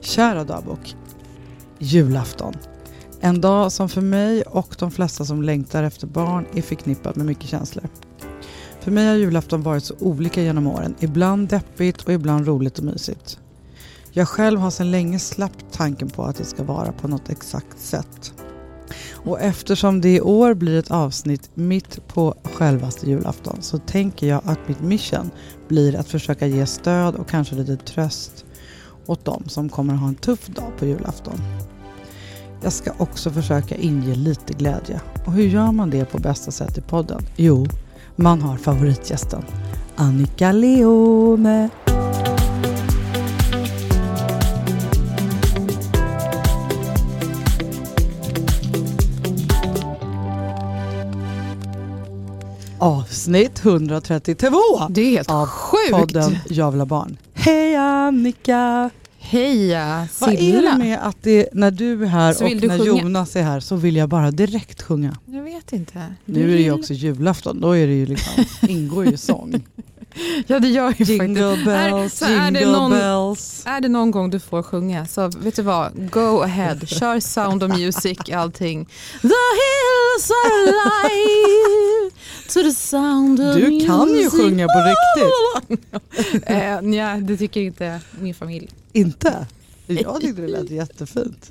Kära dagbok. Julafton. En dag som för mig och de flesta som längtar efter barn är förknippad med mycket känslor. För mig har julafton varit så olika genom åren. Ibland deppigt och ibland roligt och mysigt. Jag själv har sedan länge släppt tanken på att det ska vara på något exakt sätt. Och eftersom det i år blir ett avsnitt mitt på självaste julafton så tänker jag att mitt mission blir att försöka ge stöd och kanske lite tröst åt dem som kommer ha en tuff dag på julafton. Jag ska också försöka inge lite glädje. Och hur gör man det på bästa sätt i podden? Jo, man har favoritgästen Annika Leone. Avsnitt 132 Det är helt av sjukt. podden Jag vill ha barn. Hej Annika! Heja Vad är det med att det, när du är här Så och du när sjunga? Jonas är här så vill jag bara direkt sjunga. Jag vet inte. Nu är det ju också julafton, då är det ju liksom, ingår ju sång. Ja det gör ju Jingle faktiskt. bells, är det jingle någon- bells. Är det någon gång du får sjunga så vet du vad, go ahead. Kör Sound of Music, allting. The hills are alive to the sound of Du kan ju music. sjunga på riktigt. eh, nej, det tycker inte min familj. Inte? Jag tyckte det lät jättefint.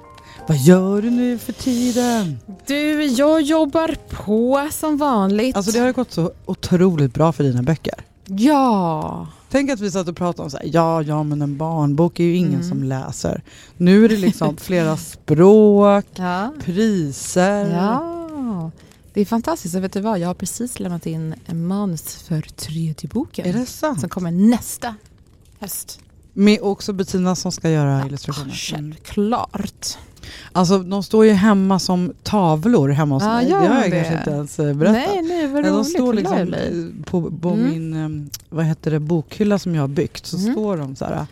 Vad gör du nu för tiden? Du, jag jobbar på som vanligt. Alltså det har ju gått så otroligt bra för dina böcker. Ja. Tänk att vi satt och pratade om så här, ja, ja men en barnbok är ju ingen Mm. som läser. Nu är det liksom flera språk, Ja. priser. Ja, det är fantastiskt. Och vet du vad? Jag har precis lämnat in en manus för tredje boken. Är det sant? Som kommer nästa höst. Med också Bettina som ska göra Ja, illustrationer. Mm. Självklart. Alltså de står ju hemma som tavlor hemma hos Ja, mig. Det har jag kanske inte ens eh, berättat. Nej, nej, vad Nej, de roligt. står liksom på, på Mm. min eh, vad heter det, bokhylla som jag har byggt. Så Mm. står de så här.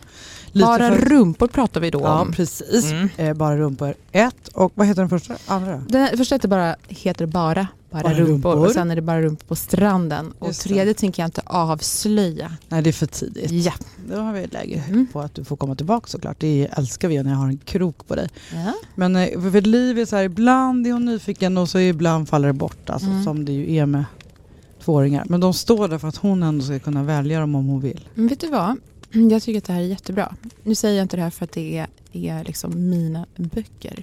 Bara för- rumpor pratar vi då Ja, om. precis. Mm. Eh, bara rumpor. Ett. Och vad heter den första? Andra? Den första heter bara, heter bara, bara, Bara rumpor. rumpor. Och sen är det bara rumpor på stranden. Och Just det. tredje tänker jag inte avslöja. Nej, det är för tidigt. Ja. Då har vi läge Mm. på att du får komma tillbaka såklart. Det älskar vi när jag har en krok på dig. ja. Men eh, för för Liv är så här, ibland är hon nyfiken och så ibland faller det bort. Alltså, Mm. Som det ju är med tvååringar. Men de står där för att hon ändå ska kunna välja dem om hon vill. Men vet du vad? Jag tycker att det här är jättebra. Nu säger jag inte det här för att det är, är liksom mina böcker.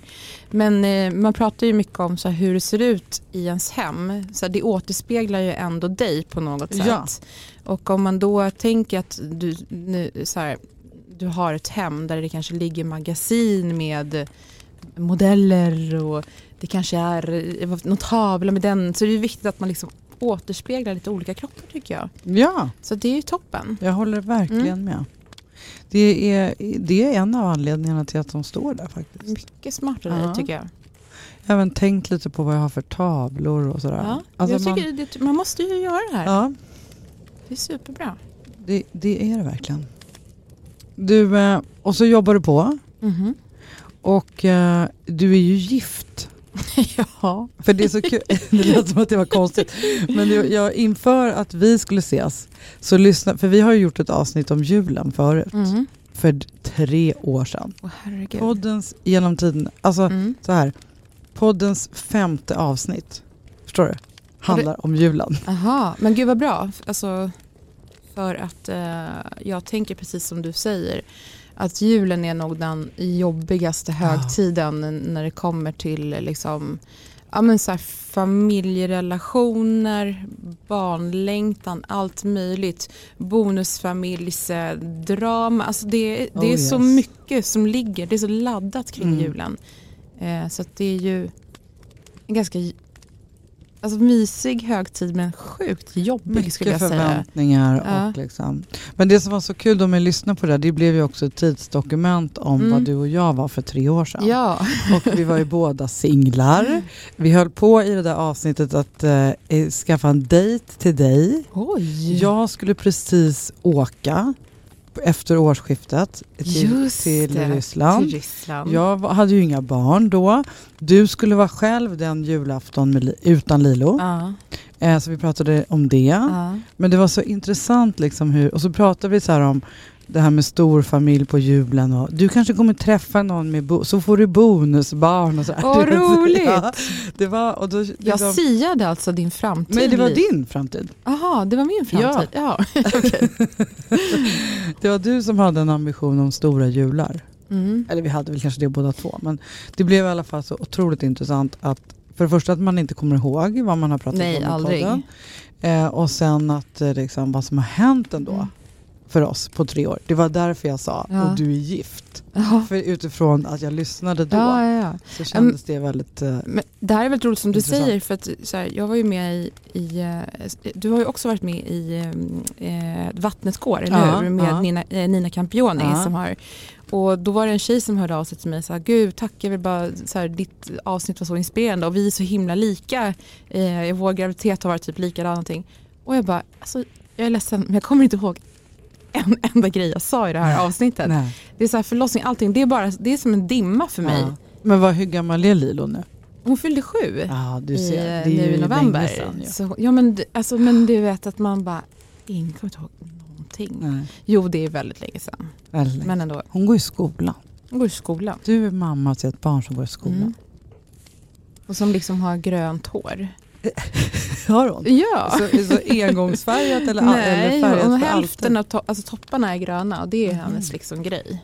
Men eh, man pratar ju mycket om så här, hur det ser ut i ens hem. Så här, det återspeglar ju ändå dig på något sätt. Ja. Och om man då tänker att du, nu, så här, du har ett hem där det kanske ligger magasin med modeller och det kanske är eh, någon tavla med den. Så det är viktigt att man liksom återspeglar lite olika kroppar tycker jag. Ja, Så det är ju toppen. jag håller verkligen Mm. med. Det är, det är en av anledningarna till att de står där faktiskt. Mycket smart av dig Ja. tycker jag. Jag har även tänkt lite på vad jag har för tavlor och sådär. Ja, Alltså man, det, man måste ju göra det här. ja, Det är superbra. det, det är det verkligen. Du, eh, och så jobbar du på Mhm. och eh, du är ju gift. ja. För det är så kul, det lät som att det var konstigt. Men det, jag, inför att vi skulle ses, så lyssna, för vi har ju gjort ett avsnitt om julen förut, Mm. för tre år sedan. Herregud. Poddens genom tiden, alltså Mm. så här, poddens femte avsnitt, förstår du? Handlar om julen. Aha, men gud vad bra. Alltså, för att eh, jag tänker precis som du säger. Att julen är nog den jobbigaste högtiden när det kommer till liksom, ja, men så familjerelationer, barnlängtan, allt möjligt. Bonusfamiljsdrama, alltså det, det Oh, är så yes. mycket som ligger, det är så laddat kring Mm. julen. Eh, så det är ju en ganska alltså, mysig högtid men sjukt jobbig skulle jag Mycket säga. förväntningar. Ja. Och liksom. Men det som var så kul då med att lyssna på det, det blev ju också ett tidsdokument om Mm. vad du och jag var för tre år sedan. Ja, Och vi var ju båda singlar. Vi höll på i det där avsnittet att eh, skaffa en dejt till dig. oj. Jag skulle precis åka efter årsskiftet till, till det, Ryssland. Till Ryssland. Jag hade ju inga barn då. Du skulle vara själv den julafton med, utan Lilo. Ja, Eh, så vi pratade om det. ja. Men det var så intressant liksom hur, och så pratade vi så här om det här med stor familj på julen och du kanske kommer träffa någon med bo- så får du bonusbarn och så. Åh, roligt. Ja, det var, och då, Jag liksom, siade alltså din framtid. men det var din framtid. Jaha, det var min framtid. Ja. Det var du som hade en ambition om stora jular. Mm. Eller vi hade väl kanske det båda två. Men det blev i alla fall så otroligt intressant att för det första att man inte kommer ihåg vad man har pratat Nej, om i aldrig. podden. Eh, och sen att eh, liksom, vad som har hänt ändå Mm. För oss på tre år. Det var därför jag sa, Ja. och du är gift. Ja. För utifrån att jag lyssnade då Ja, så kändes det väldigt... Eh, Men det här är väldigt roligt som du Intressant. säger för att så här, jag var ju med i, i eh, du har ju också varit med i eh, Vattnets går, eller hur? Med. Nina, Nina Campioni som har och då var det en tjej som hörde av sig till mig och sa Gud tack jag vill bara så här, ditt avsnitt var så inspirerande och vi är så himla lika. Eh, vår graviditet har varit typ likadan någonting. Och jag bara alltså, jag är ledsen men jag kommer inte ihåg en enda grej jag sa i det här Nej. avsnittet. nej. Det är så här förlossning, allting, det är bara det är som en dimma för mig. Ja. Men vad, hur gammal är Lilo nu? Hon fyllde sju Ja, du i, ser. eh, Det är nu i november. sedan, ju. så, ja, men, alltså, men du vet att man bara, ingen kommer ihåg någonting. Nej, Jo det är väldigt länge sedan. väldigt. Men ändå, Hon går i skolan. hon går i skolan. Du är mamma till ett barn som går i skolan. Mm. Och som liksom har grönt hår. Har hon? Ja. Så, så engångsfärgat eller, eller Nej, färgat och för hälften av to- alltså, topparna är gröna och det är Mhm. hennes liksom grej.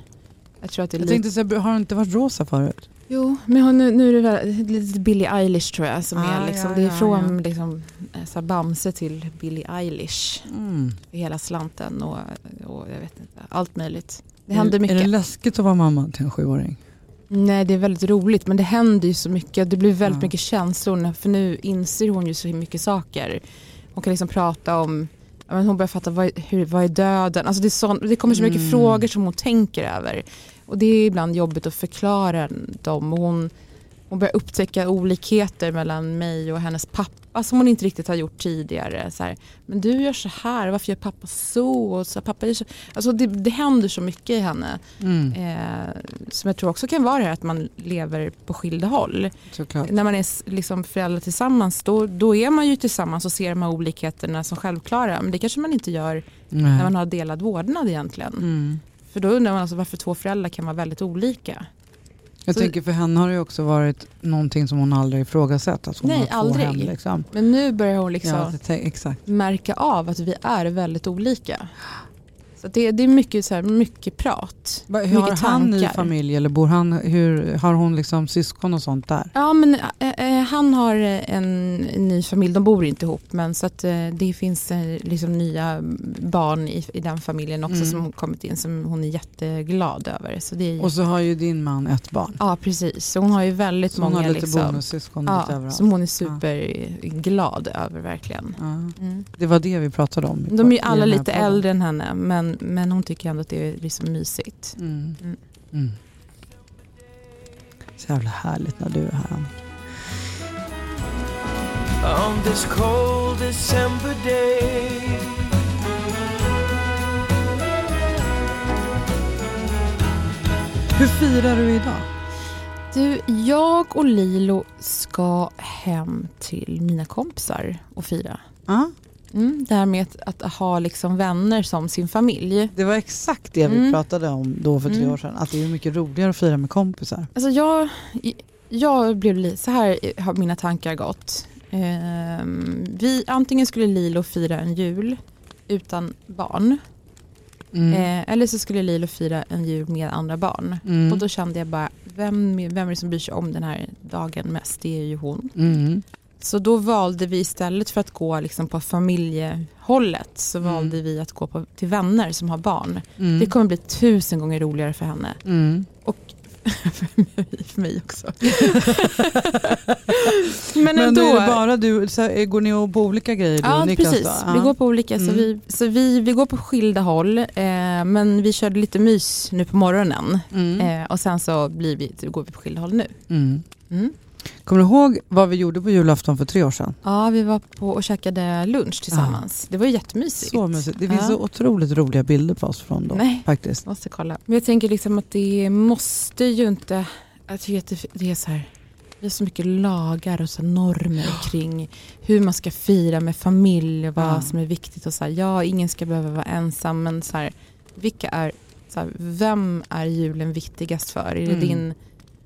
Jag tror att det är Jag tänkte säga, har det inte varit rosa förut? Jo, men hon, nu, nu är det väl lite Billie Eilish tror jag som Ah, är liksom, ja, det är från ja. liksom, eh, så Bamse till Billie Eilish. Mm. hela slanten och, och jag vet inte, allt möjligt. Det händer mycket. Är det läskigt att vara mamma till en sjuåring? Nej det är väldigt roligt men det händer ju så mycket. Det blir väldigt Ja. mycket känslor för nu inser hon ju så mycket saker. Hon kan liksom prata om, men hon börjar fatta vad, är- hur, vad är döden? Alltså det, är sån, det kommer så mycket Mm. frågor som hon tänker över. Och det är ibland jobbigt att förklara dem. Och hon, hon börjar upptäcka olikheter mellan mig och hennes pappa som hon inte riktigt har gjort tidigare. Så här, men du gör så här, varför gör pappa så? Och så här, pappa gör så. Alltså det, det händer så mycket i henne. Mm. Eh, som jag tror också kan vara det här att man lever på skilda håll. Såklart. När man är liksom föräldrar tillsammans då, då är man ju tillsammans och ser de här olikheterna som självklara. Men det kanske man inte gör Nej. när man har delad vårdnad egentligen. Mm. För då undrar man alltså varför två föräldrar kan vara väldigt olika. Jag Så- tänker för henne har det också varit någonting som hon aldrig ifrågasatt. Att hon Nej, har aldrig. Hem, liksom. Men nu börjar hon liksom Ja, exakt. märka av att vi är väldigt olika. Så det, det är mycket, så här, mycket prat. Va, Hur har mycket han ny tankar. familj eller bor han, hur, har hon liksom syskon och sånt där? Ja men eh, han har en ny familj, de bor inte ihop men så att eh, det finns eh, liksom nya barn i, i den familjen också Mm. som har kommit in som hon är jätteglad över. Så det är, Och så har ju din man ett barn. ja precis, så hon har ju väldigt Så hon många har lite liksom, bonussyskon lite ja, överallt. som hon är superglad över verkligen. Ja. Mm. Det var det vi pratade om. i- De är ju i alla lite äldre än henne men, men hon tycker ändå att det är liksom mysigt. Mm. Mm. Mm. Så jävla härligt när du är här on this cold December day. Hur firar du idag? Du, jag och Lilo ska hem till mina kompisar och fira. Ja, Mm, det här med att, att ha liksom vänner som sin familj. det var exakt det vi Mm. pratade om då för tre Mm. år sedan. Att det är mycket roligare att fira med kompisar. Alltså jag, jag blev så här har mina tankar gått. Ehm, vi, antingen skulle Lilo fira en jul utan barn. Mm. Eh, eller så skulle Lilo fira en jul med andra barn. Mm. Och då kände jag bara, vem, vem är det som bryr sig om den här dagen mest? Det är ju hon. Mm. Så då valde vi istället för att gå liksom på familjehållet så Mm. valde vi att gå på, till vänner som har barn. Mm. Det kommer bli tusen gånger roligare för henne. Mm. Och för mig, också. Men Men ändå. är det bara du, så går ni på olika grejer du Ja Niklas? precis, då? vi går på olika, så, Mm. vi, så vi, vi går på skilda håll. Eh, men vi körde lite mys nu på morgonen. Mm. Eh, och sen så blir vi, går vi på skilda håll nu. Mm. Mm. Kommer du ihåg vad vi gjorde på julafton för tre år sedan? Ja, vi var på och käkade lunch tillsammans. Det var jättemysigt. Så mysigt. Det finns Ja. så otroligt roliga bilder på oss från då. Nej. Faktiskt. Måste kolla. Men jag tänker liksom att det måste ju inte... Jag tycker att det, är så här... Det är så mycket lagar och så normer kring hur man ska fira med familj och vad Ja. som är viktigt. Och så här, ja, ingen ska behöva vara ensam, men så här, vilka är, så här, vem är julen viktigast för? Är det, Mm. din,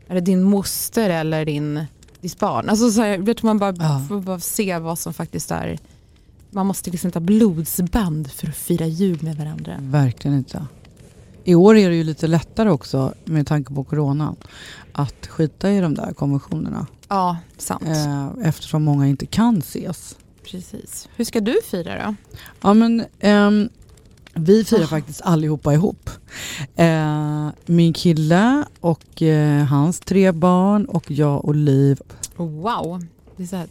är det din moster eller din, ditt barn? Alltså så här, tror man bara Ja. får bara se vad som faktiskt är... Man måste liksom ta blodsband för att fira jul med varandra. Verkligen inte. I år är det ju lite lättare också med tanke på coronan att skita i de där konventionerna. Ja, sant. Eh, eftersom många inte kan ses. Precis. Hur ska du fira då? Ja men ehm, vi firar Ah. faktiskt allihopa ihop. Eh, min kille och eh, hans tre barn och jag och Liv. Wow. Det är så här,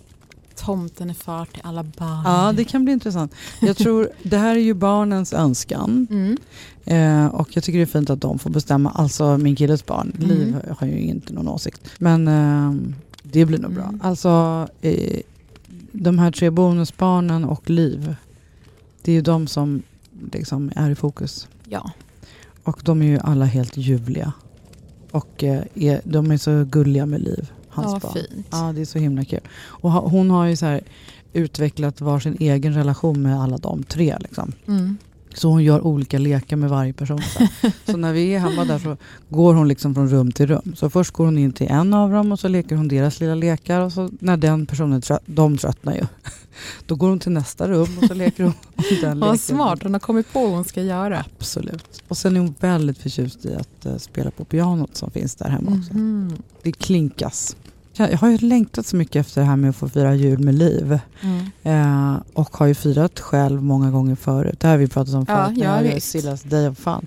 tomten är far till alla barn. Ja det kan bli intressant. Jag tror det här är ju barnens önskan. Mm. Eh, och jag tycker det är fint att de får bestämma, alltså min killes barn. Mm. Liv har ju inte någon åsikt. Men eh, det blir nog bra. Mm. Alltså eh, de här tre bonusbarnen och Liv. Det är ju de som liksom är i fokus. Ja. Och de är ju alla helt ljuvliga. Och eh, är, de är så gulliga med Liv, hans ja, barn. fint. Ja, det är så himla kul. Och hon har ju så här utvecklat varsin egen relation med alla de tre. Liksom. Mm. Så hon gör olika lekar med varje person. Så, så när vi är hemma där så går hon liksom från rum till rum. Så först går hon in till en av dem och så leker hon deras lilla lekar. Och så när den personen trött, de tröttnar ju. Då går hon till nästa rum och så leker hon den Vad leken. smart, hon har kommit på vad hon ska göra. Absolut. Och sen är hon väldigt förtjust i att eh, spela på pianot som finns där hemma också. Mhm. Det klinkas. Jag jag har ju längtat så mycket efter det här med att få fira jul med liv. Mm. Eh, och har ju firat själv många gånger förut. Det här har vi pratat om förut. ja, jag. Sillas Day of Fun.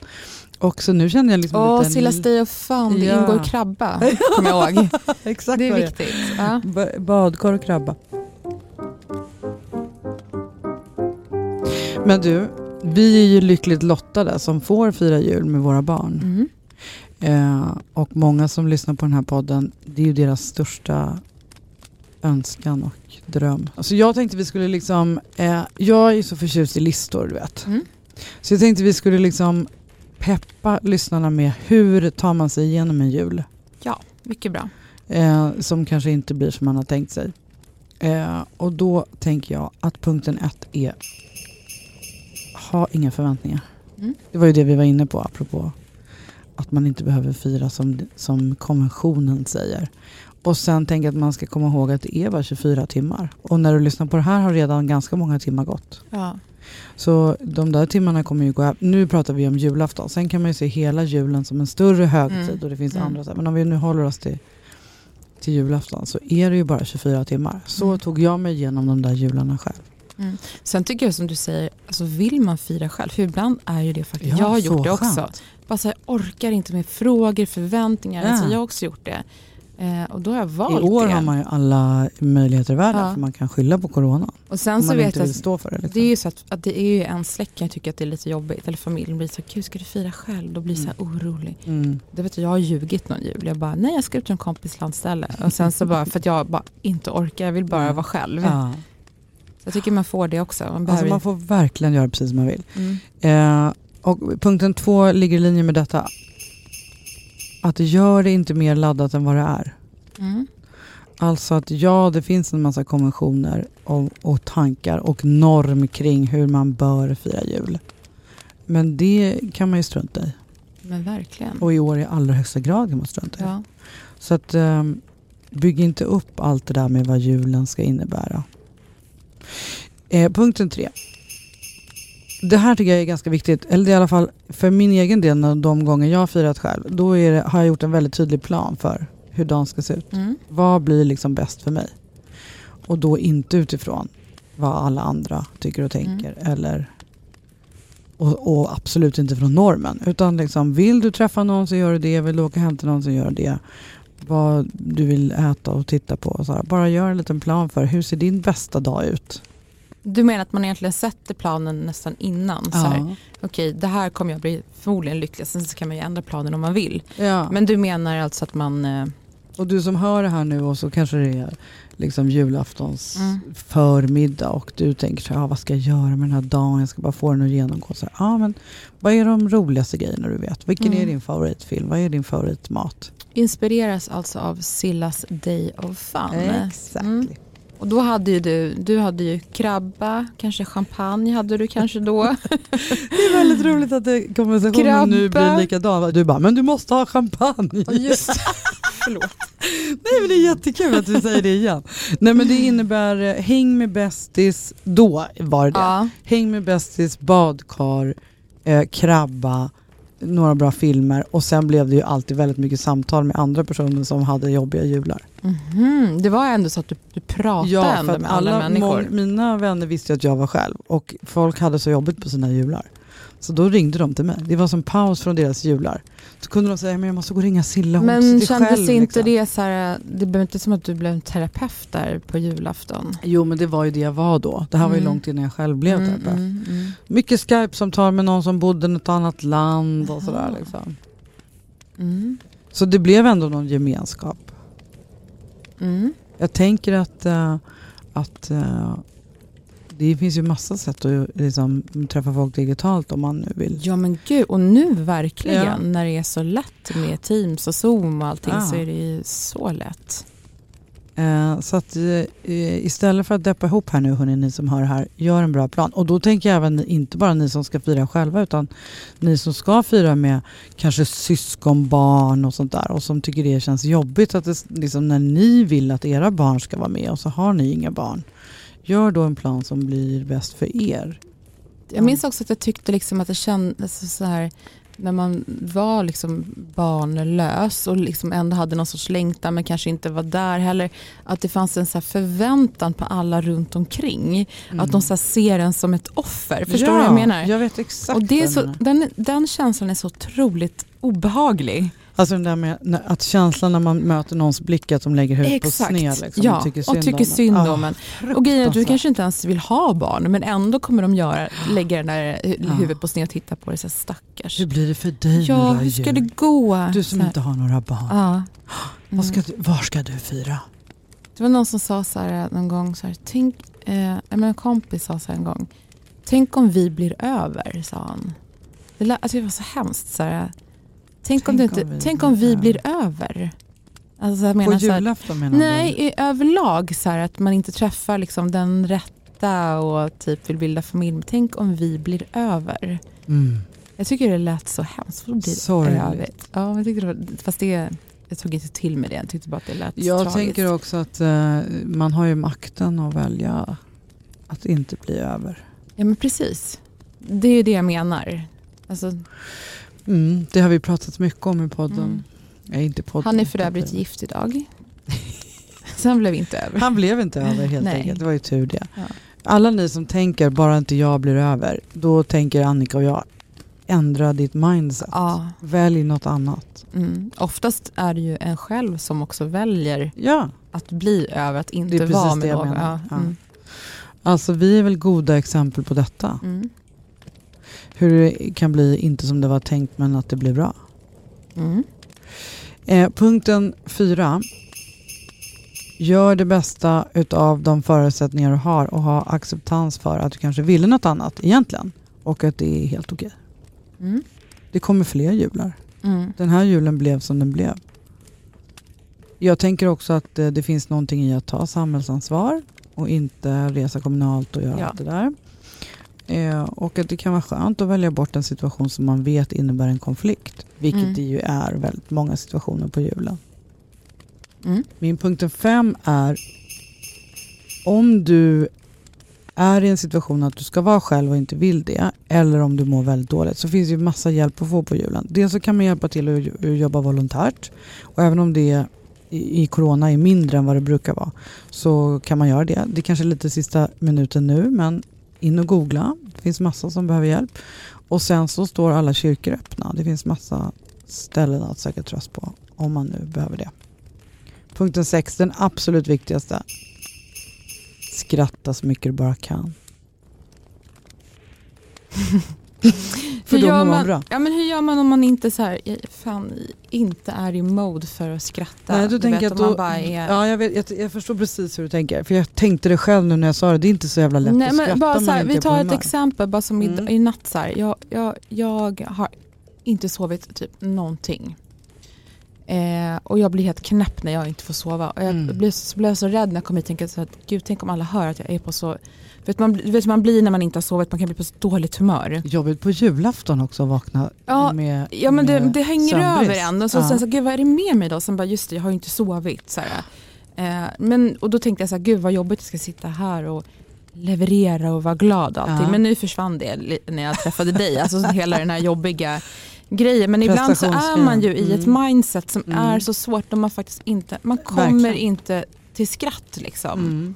Och så nu känner jag liksom Åh, lite... Sillas Day of Fun, det Ja. ingår krabba. Kommer jag ihåg. Exakt Det är viktigt. Ja. Ba- Badkar och krabba. Men du, vi är ju lyckligt lottade som får fira jul med våra barn. Mm. Eh, och många som lyssnar på den här podden, det är ju deras största önskan och dröm. Alltså jag tänkte vi skulle liksom, eh, jag är ju så förtjust i listor du vet. Mm. Så jag tänkte vi skulle liksom peppa lyssnarna med hur tar man sig igenom en jul. Mycket bra. Eh, som kanske inte blir som man har tänkt sig. Eh, och då tänker jag att punkten ett är ha inga förväntningar. Mm. Det var ju det vi var inne på apropå att man inte behöver fira som, som konventionen säger. Och sen tänker att man ska komma ihåg att det är bara 24 timmar. Och när du lyssnar på det här har redan ganska många timmar gått. Ja. Så de där timmarna kommer ju gå. Nu pratar vi om julafton. Sen kan man ju se hela julen som en större högtid Mm. och det finns Mm. andra. Men om vi nu håller oss till, till julafton så är det ju bara 24 timmar. Så Mm. tog jag mig igenom de där jularna själv. Sen tycker jag som du säger, alltså vill man fira själv, för ibland är ju det faktiskt, jag har gjort det också. skönt. Bara så här, orkar inte med frågor, förväntningar. Ja. Alltså jag har också gjort det. Eh, och då har jag I valt år det. har man ju alla möjligheter i världen Ja. för man kan skylla på corona. och sen så vet jag att stå för det. Liksom. det är ju så att, att det är ju en släkt jag tycker att det är lite jobbigt, eller familjen blir så här, gud ska du fira själv? Då blir jag så här orolig. mm. Det vet jag, jag har ljugit någon jul. Jag bara, nej jag ska ut till en kompis landställe. Och sen så bara, för att jag bara inte orkar, jag vill bara Ja. vara själv. ja. Så jag tycker man får det också. Man Alltså behöver... man får verkligen göra precis som man vill. mm. Eh, och punkten två ligger i linje med detta. Att gör det inte mer laddat än vad det är. Mm. Alltså att ja, det finns en massa konventioner och, och tankar och norm kring hur man bör fira jul. Men det kan man ju strunta i. Men verkligen. Och i år i allra högsta grad kan man strunta i. Ja. Så att eh, bygg inte upp allt det där med vad julen ska innebära. Eh, punkten tre. Det här tycker jag är ganska viktigt, eller i alla fall för min egen del, när de gånger jag har firat själv, då det, har jag gjort en väldigt tydlig plan för hur dagen ska se ut. Mm. Vad blir liksom bäst för mig? Och då inte utifrån vad alla andra tycker och tänker. Eller, och, och absolut inte från normen. Utan liksom, vill du träffa någon så gör du det. Vill du åka hem till någon så gör du det. Vad du vill äta och titta på. Och så här. Bara gör en liten plan för hur ser din bästa dag ut? Du menar att man egentligen sätter planen nästan innan? Här, Okej, det här kommer jag bli förmodligen lycklig. Sen så kan man ju ändra planen om man vill. Ja. Men du menar alltså att man... eh, Och du som hör det här nu och så kanske det är liksom julaftons Mm. förmiddag och du tänker så här, ah, vad ska jag göra med den här dagen? Jag ska bara få den att genomgå. Så här, ah, men vad är de roligaste grejerna du vet? Vilken Mm. är din favoritfilm? Vad är din favoritmat? Inspireras alltså av Sillas Day of Fun. Exakt. Mm. Och då hade ju du, du hade ju krabba, kanske champagne hade du kanske då. Det är väldigt roligt att det, konversationen nu Krabba. blir likadan. Du bara, men du måste ha champagne. Just Förlåt. Nej men det är jättekul att du säger det igen. Nej men det innebär eh, häng med bästis, då var det. Ja. Häng med bästis, badkar, eh, krabba, några bra filmer och sen blev det ju alltid väldigt mycket samtal med andra personer som hade jobbiga jular. Mhm, Det var ändå så att du, du pratade Ja, ändå med alla, alla människor. mång- mina vänner visste att jag var själv och folk hade så jobbigt på sina jular. Så då ringde de till mig. Det var som paus från deras jular. Så kunde de säga, men jag måste gå och ringa Silla, Men kändes själv. inte liksom. det så här, det blev inte som att du blev en terapeut där på julafton? Jo men det var ju det jag var då. Det här var ju Mm. långt innan jag själv blev Mm, terapeut. mm, mm. Mycket Skype-samtal med någon som bodde i ett annat land och sådär. Liksom. Mm. Så det blev ändå någon gemenskap. Mm. Jag tänker att, eh, att eh, det finns ju massa sätt att liksom, träffa folk digitalt om man nu vill. Ja men gud, och nu verkligen Ja. när det är så lätt med Teams och Zoom och allting Ja. så är det ju så lätt. Eh, så att eh, istället för att deppa ihop här nu, hörni, ni som hör här, gör en bra plan. Och då tänker jag även inte bara ni som ska fira själva, utan ni som ska fira med kanske syskonbarn och sånt där och som tycker det känns jobbigt att det, liksom, när ni vill att era barn ska vara med och så har ni inga barn. Gör då en plan som blir bäst för er. Jag minns också att jag tyckte liksom att det kändes så här när man var liksom barnlös och liksom ändå hade någon sorts längtan men kanske inte var där heller. Att det fanns en så här förväntan på alla runt omkring. Att de så här ser en som ett offer. Förstår du vad jag menar? Jag vet exakt och det är så, den, den känslan är så otroligt obehaglig. Alltså den där med att känslan när man möter någons blick att de lägger huvudet på sned. Liksom, ja, och tycker och synd om en. Ah. Och grejen är att du kanske inte ens vill ha barn men ändå kommer de göra, lägga den där Ja. huvudet på sned och titta på det så här, stackars. Hur blir det för dig Ja, hur ska det gå? Du som inte har några barn. Ja. Vad ska Mm. du, var ska du fira? Det var någon som sa så här någon gång, så här, tänk, eh, en kompis sa så här en gång, tänk om vi blir över, sa han. Det, lä- alltså det var så hemskt. Så här, tänk, om, Tänk inte, om vi tänk blir om vi över. blir över. Alltså, jag På menar, här, julafton menar nej, i, överlag så här, att man inte träffar liksom, den rätta och typ vill bilda familj. Men tänk om vi blir över. du? Mm. Jag tycker det lät så hemskt. Vad blir Sorgligt. Ja, jag tyckte det var, fast det, jag tog inte till med det. Jag tyckte bara att det lät Jag tragiskt. tänker också att eh, man har ju makten att välja att inte bli över. Ja men precis. Det är ju det jag menar. Alltså, Mm, det har vi pratat mycket om i podden. mm. Nej, inte podden. Han är för övrigt gift idag. Så han blev inte över. Han blev inte över helt Nej. enkelt. Det var ju tur det. Ja. Alla ni som tänker bara inte jag blir över. Då tänker Annika och jag ändra ditt mindset. Ja, Välj något annat. mm. Oftast är det ju en själv som också väljer Ja, att bli över, att inte vara med någon. Ja. Mm. alltså vi är väl goda exempel på detta. Mm. Hur det kan bli inte som det var tänkt men att det blir bra. Mm. Eh, punkten fyra. Gör det bästa utav de förutsättningar du har och ha acceptans för att du kanske ville något annat egentligen. Och att det är helt okej. Mm. Det kommer fler jular. Mm. Den här julen blev som den blev. Jag tänker också att eh, det finns någonting i att ta samhällsansvar och inte resa kommunalt och göra Ja. allt det där. Eh, och att det kan vara skönt att välja bort en situation som man vet innebär en konflikt. Vilket Mm. det ju är väldigt många situationer på julen. Mm. Min punkten fem är om du är i en situation att du ska vara själv och inte vill det, eller om du mår väldigt dåligt, så finns det ju massa hjälp att få på julen. Dels så kan man hjälpa till att jobba volontärt, och även om det i, corona är mindre än vad det brukar vara, så kan man göra det. Det kanske är lite sista minuten nu, men in och googla. Det finns massa som behöver hjälp. Och sen så står alla kyrkor öppna. Det finns massa ställen att söka tröst på om man nu behöver det. Punkten 6, den absolut viktigaste. Skratta så mycket du bara kan. För hur då mår man man, bra. ja, men hur gör man om man inte, så här, fan, inte är i mode för att skratta? Nej, du Du tänker vet, man då, bara är... ja, jag, vet, jag, jag förstår precis hur du tänker. För jag tänkte det själv nu när jag sa det. Det är inte så jävla lätt Nej, att skratta bara så här, vi tar ett exempel bara som Mm. i, i natt. Så här. Jag, jag, jag har inte sovit typ någonting. Eh, och jag blir helt knäpp när jag inte får sova. Och jag Mm. blir, så blir jag så rädd när jag kommer hit och tänker så att gud tänk om alla hör att jag är på så... Vet man, vet man blir när man inte har sovit, man kan bli på så dåligt humör. Jobbigt på julafton också att vakna Ja, med Ja men det, med det hänger sömnbrist. över en och så, Ja. sen så, gud vad är det med mig då? Sen bara just det, jag har ju inte sovit. Så. Eh, men, och då tänkte jag så här, gud vad jobbigt jag ska sitta här och leverera och vara glad och allting. Ja. Men nu försvann det när jag träffade dig, alltså hela den här jobbiga grejen. Men ibland så är man ju i ett Mm. mindset som Mm. är så svårt och man faktiskt inte, man kommer Verkligen. inte till skratt liksom. Mm.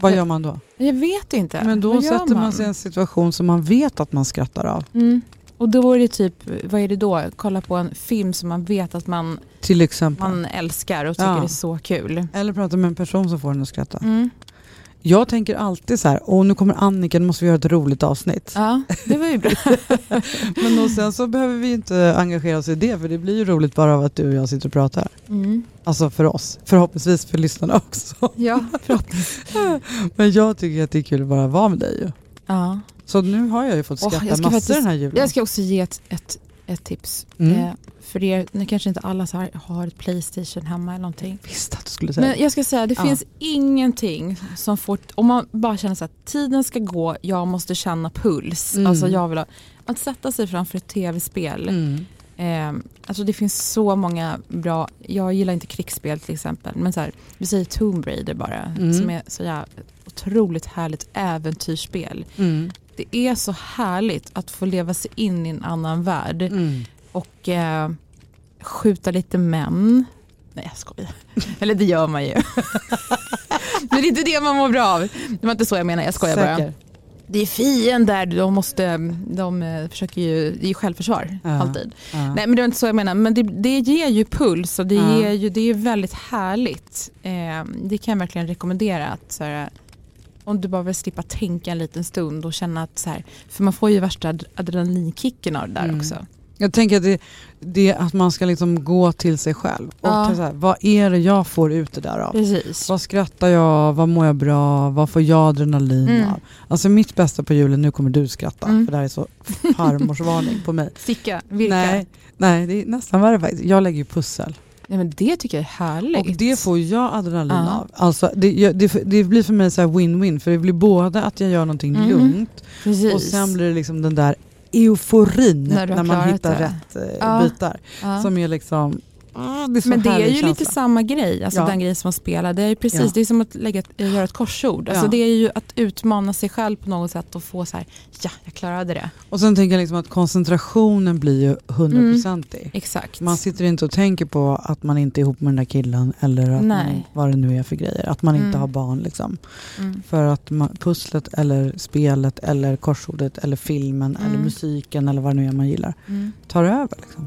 Vad gör man då? Jag vet inte. Men då sätter man sig i en situation som man vet att man skrattar av. Mm. Och då är det typ, vad är det då? Kolla på en film som man vet att man Till exempel. man älskar och tycker Ja. är så kul. Eller prata med en person som får en att skratta. Mm. Jag tänker alltid så här, åh nu kommer Annika, nu måste vi göra ett roligt avsnitt. Ja, det var ju bra. Men och sen så behöver vi inte engagera oss i det, för det blir ju roligt bara av att du och jag sitter och pratar. Mm. Alltså för oss, förhoppningsvis för lyssnarna också. Ja, förhoppningsvis. Men jag tycker att det är kul att bara vara med dig ju. Ja. Så nu har jag ju fått skratta ska massor faktiskt- den här julen. Jag ska också ge ett, ett, ett tips. Mm. Eh, för er, nu kanske inte alla här har ett Playstation hemma eller någonting. Visst att du skulle säga Men jag ska säga, det Ja. finns ingenting som får, om man bara känner så att tiden ska gå, jag måste känna puls. Mm. Alltså jag vill ha, att sätta sig framför ett tv-spel. Mm. Eh, alltså det finns så många bra, jag gillar inte krigsspel till exempel, men så här, vi säger Tomb Raider bara, Mm. som är så jävla otroligt härligt äventyrsspel. Mm. Det är så härligt att få leva sig in i en annan värld Mm. och eh, skjuta lite män. Nej jag skojar. Eller det gör man ju. Men det är inte det man mår bra av. Det var inte så jag menar, jag skojar bara. Säker. Det är fiender, de måste, de eh, försöker ju, det är ju självförsvar Ja. alltid. Ja. Nej men det var inte så jag menar, men det, det ger ju puls och det, Ja. ger ju, det är väldigt härligt. Eh, det kan jag verkligen rekommendera. att så här, Om du bara vill slippa tänka en liten stund och känna att så här, för man får ju värsta ad- adrenalinkicken av det där Mm. också. Jag tänker att det, det är att man ska liksom gå till sig själv. Och Ja. så här, vad är det jag får ut det där av? Precis. Vad skrattar jag av? Vad mår jag bra av? Vad får jag adrenalin Mm. av? Alltså mitt bästa på julen, nu kommer du skratta, Mm. för det här är så farmorsvarning på mig. Sicka, vilka? Nej, Nej. nej, det är nästan värre faktiskt. Jag lägger ju pussel. Men det tycker jag är härligt. Och det får jag adrenalin Ja. av. Alltså, det, jag- det, det blir för mig så här win-win, för det blir både att jag gör någonting Mhm. lugnt Precis. och sen blir det liksom den där euforin När när, man hittar det. rätt Ja. bitar. ja. Som är liksom, ah, det Men det är ju känsla. lite samma grej, alltså Ja. den grejen som man spelar. Det är, precis, Ja. det är som att lägga ett, göra ett korsord. Alltså Ja. Det är ju att utmana sig själv på något sätt och få så här, ja jag klarade det. Och sen tänker jag liksom att koncentrationen blir ju hundraprocentig. Exakt. Man sitter inte och tänker på att man inte är ihop med den där killen eller att man, vad det nu är för grejer. Att man inte Mm. har barn. Liksom. Mm. För att man, pusslet eller spelet eller korsordet eller filmen eller Mm. musiken eller vad det nu är man gillar Mm. tar över. Liksom.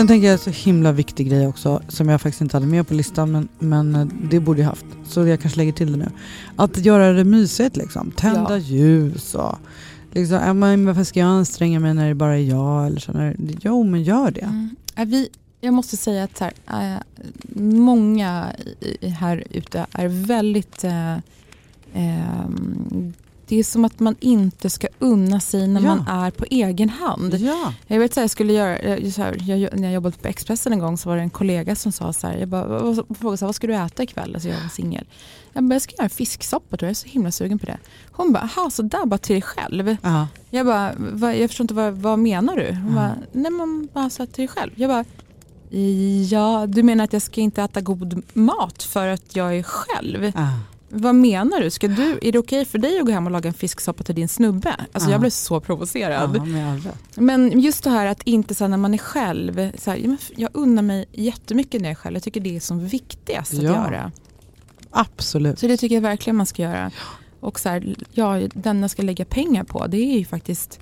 Sen tänker jag en så himla viktig grej också som jag faktiskt inte hade med på listan men, men eh, det borde jag haft. Så jag kanske lägger till det nu. Att göra det mysigt liksom. Tända Ja. ljus och liksom, men varför ska jag anstränga mig när det bara är jag? Eller så, när, jo men gör det. Mm. Vi, jag måste säga att här, eh, många här ute är väldigt... Eh, ehm, det är som att man inte ska unna sig när Ja. man är på egen hand. Ja. Jag vet så här, jag skulle göra, här, jag, när jag jobbade på Expressen en gång så var det en kollega som sa så här, jag bara, frågade så här, vad ska du äta ikväll? Alltså jag var singel. Jag bara, jag ska göra fisksoppa tror jag, jag är så himla sugen på det. Hon bara, jaha så där bara till dig själv? Ja. Jag bara, vad, jag förstår inte vad, vad menar du? Hon bara, nej men bara så här till dig själv. Jag bara, ja du menar att jag ska inte äta god mat för att jag är själv? Vad menar du? Ska du är det okej för dig att gå hem och laga en fisksoppa till din snubbe? Alltså Ja. jag blev så provocerad. Rätt. Men just det här att inte så när man är själv, så här, jag unnar mig jättemycket när jag är själv. Jag tycker det är som viktigast att Ja. göra. Absolut. Så det tycker jag verkligen man ska göra. Och så här, ja, den jag ska lägga pengar på det är ju faktiskt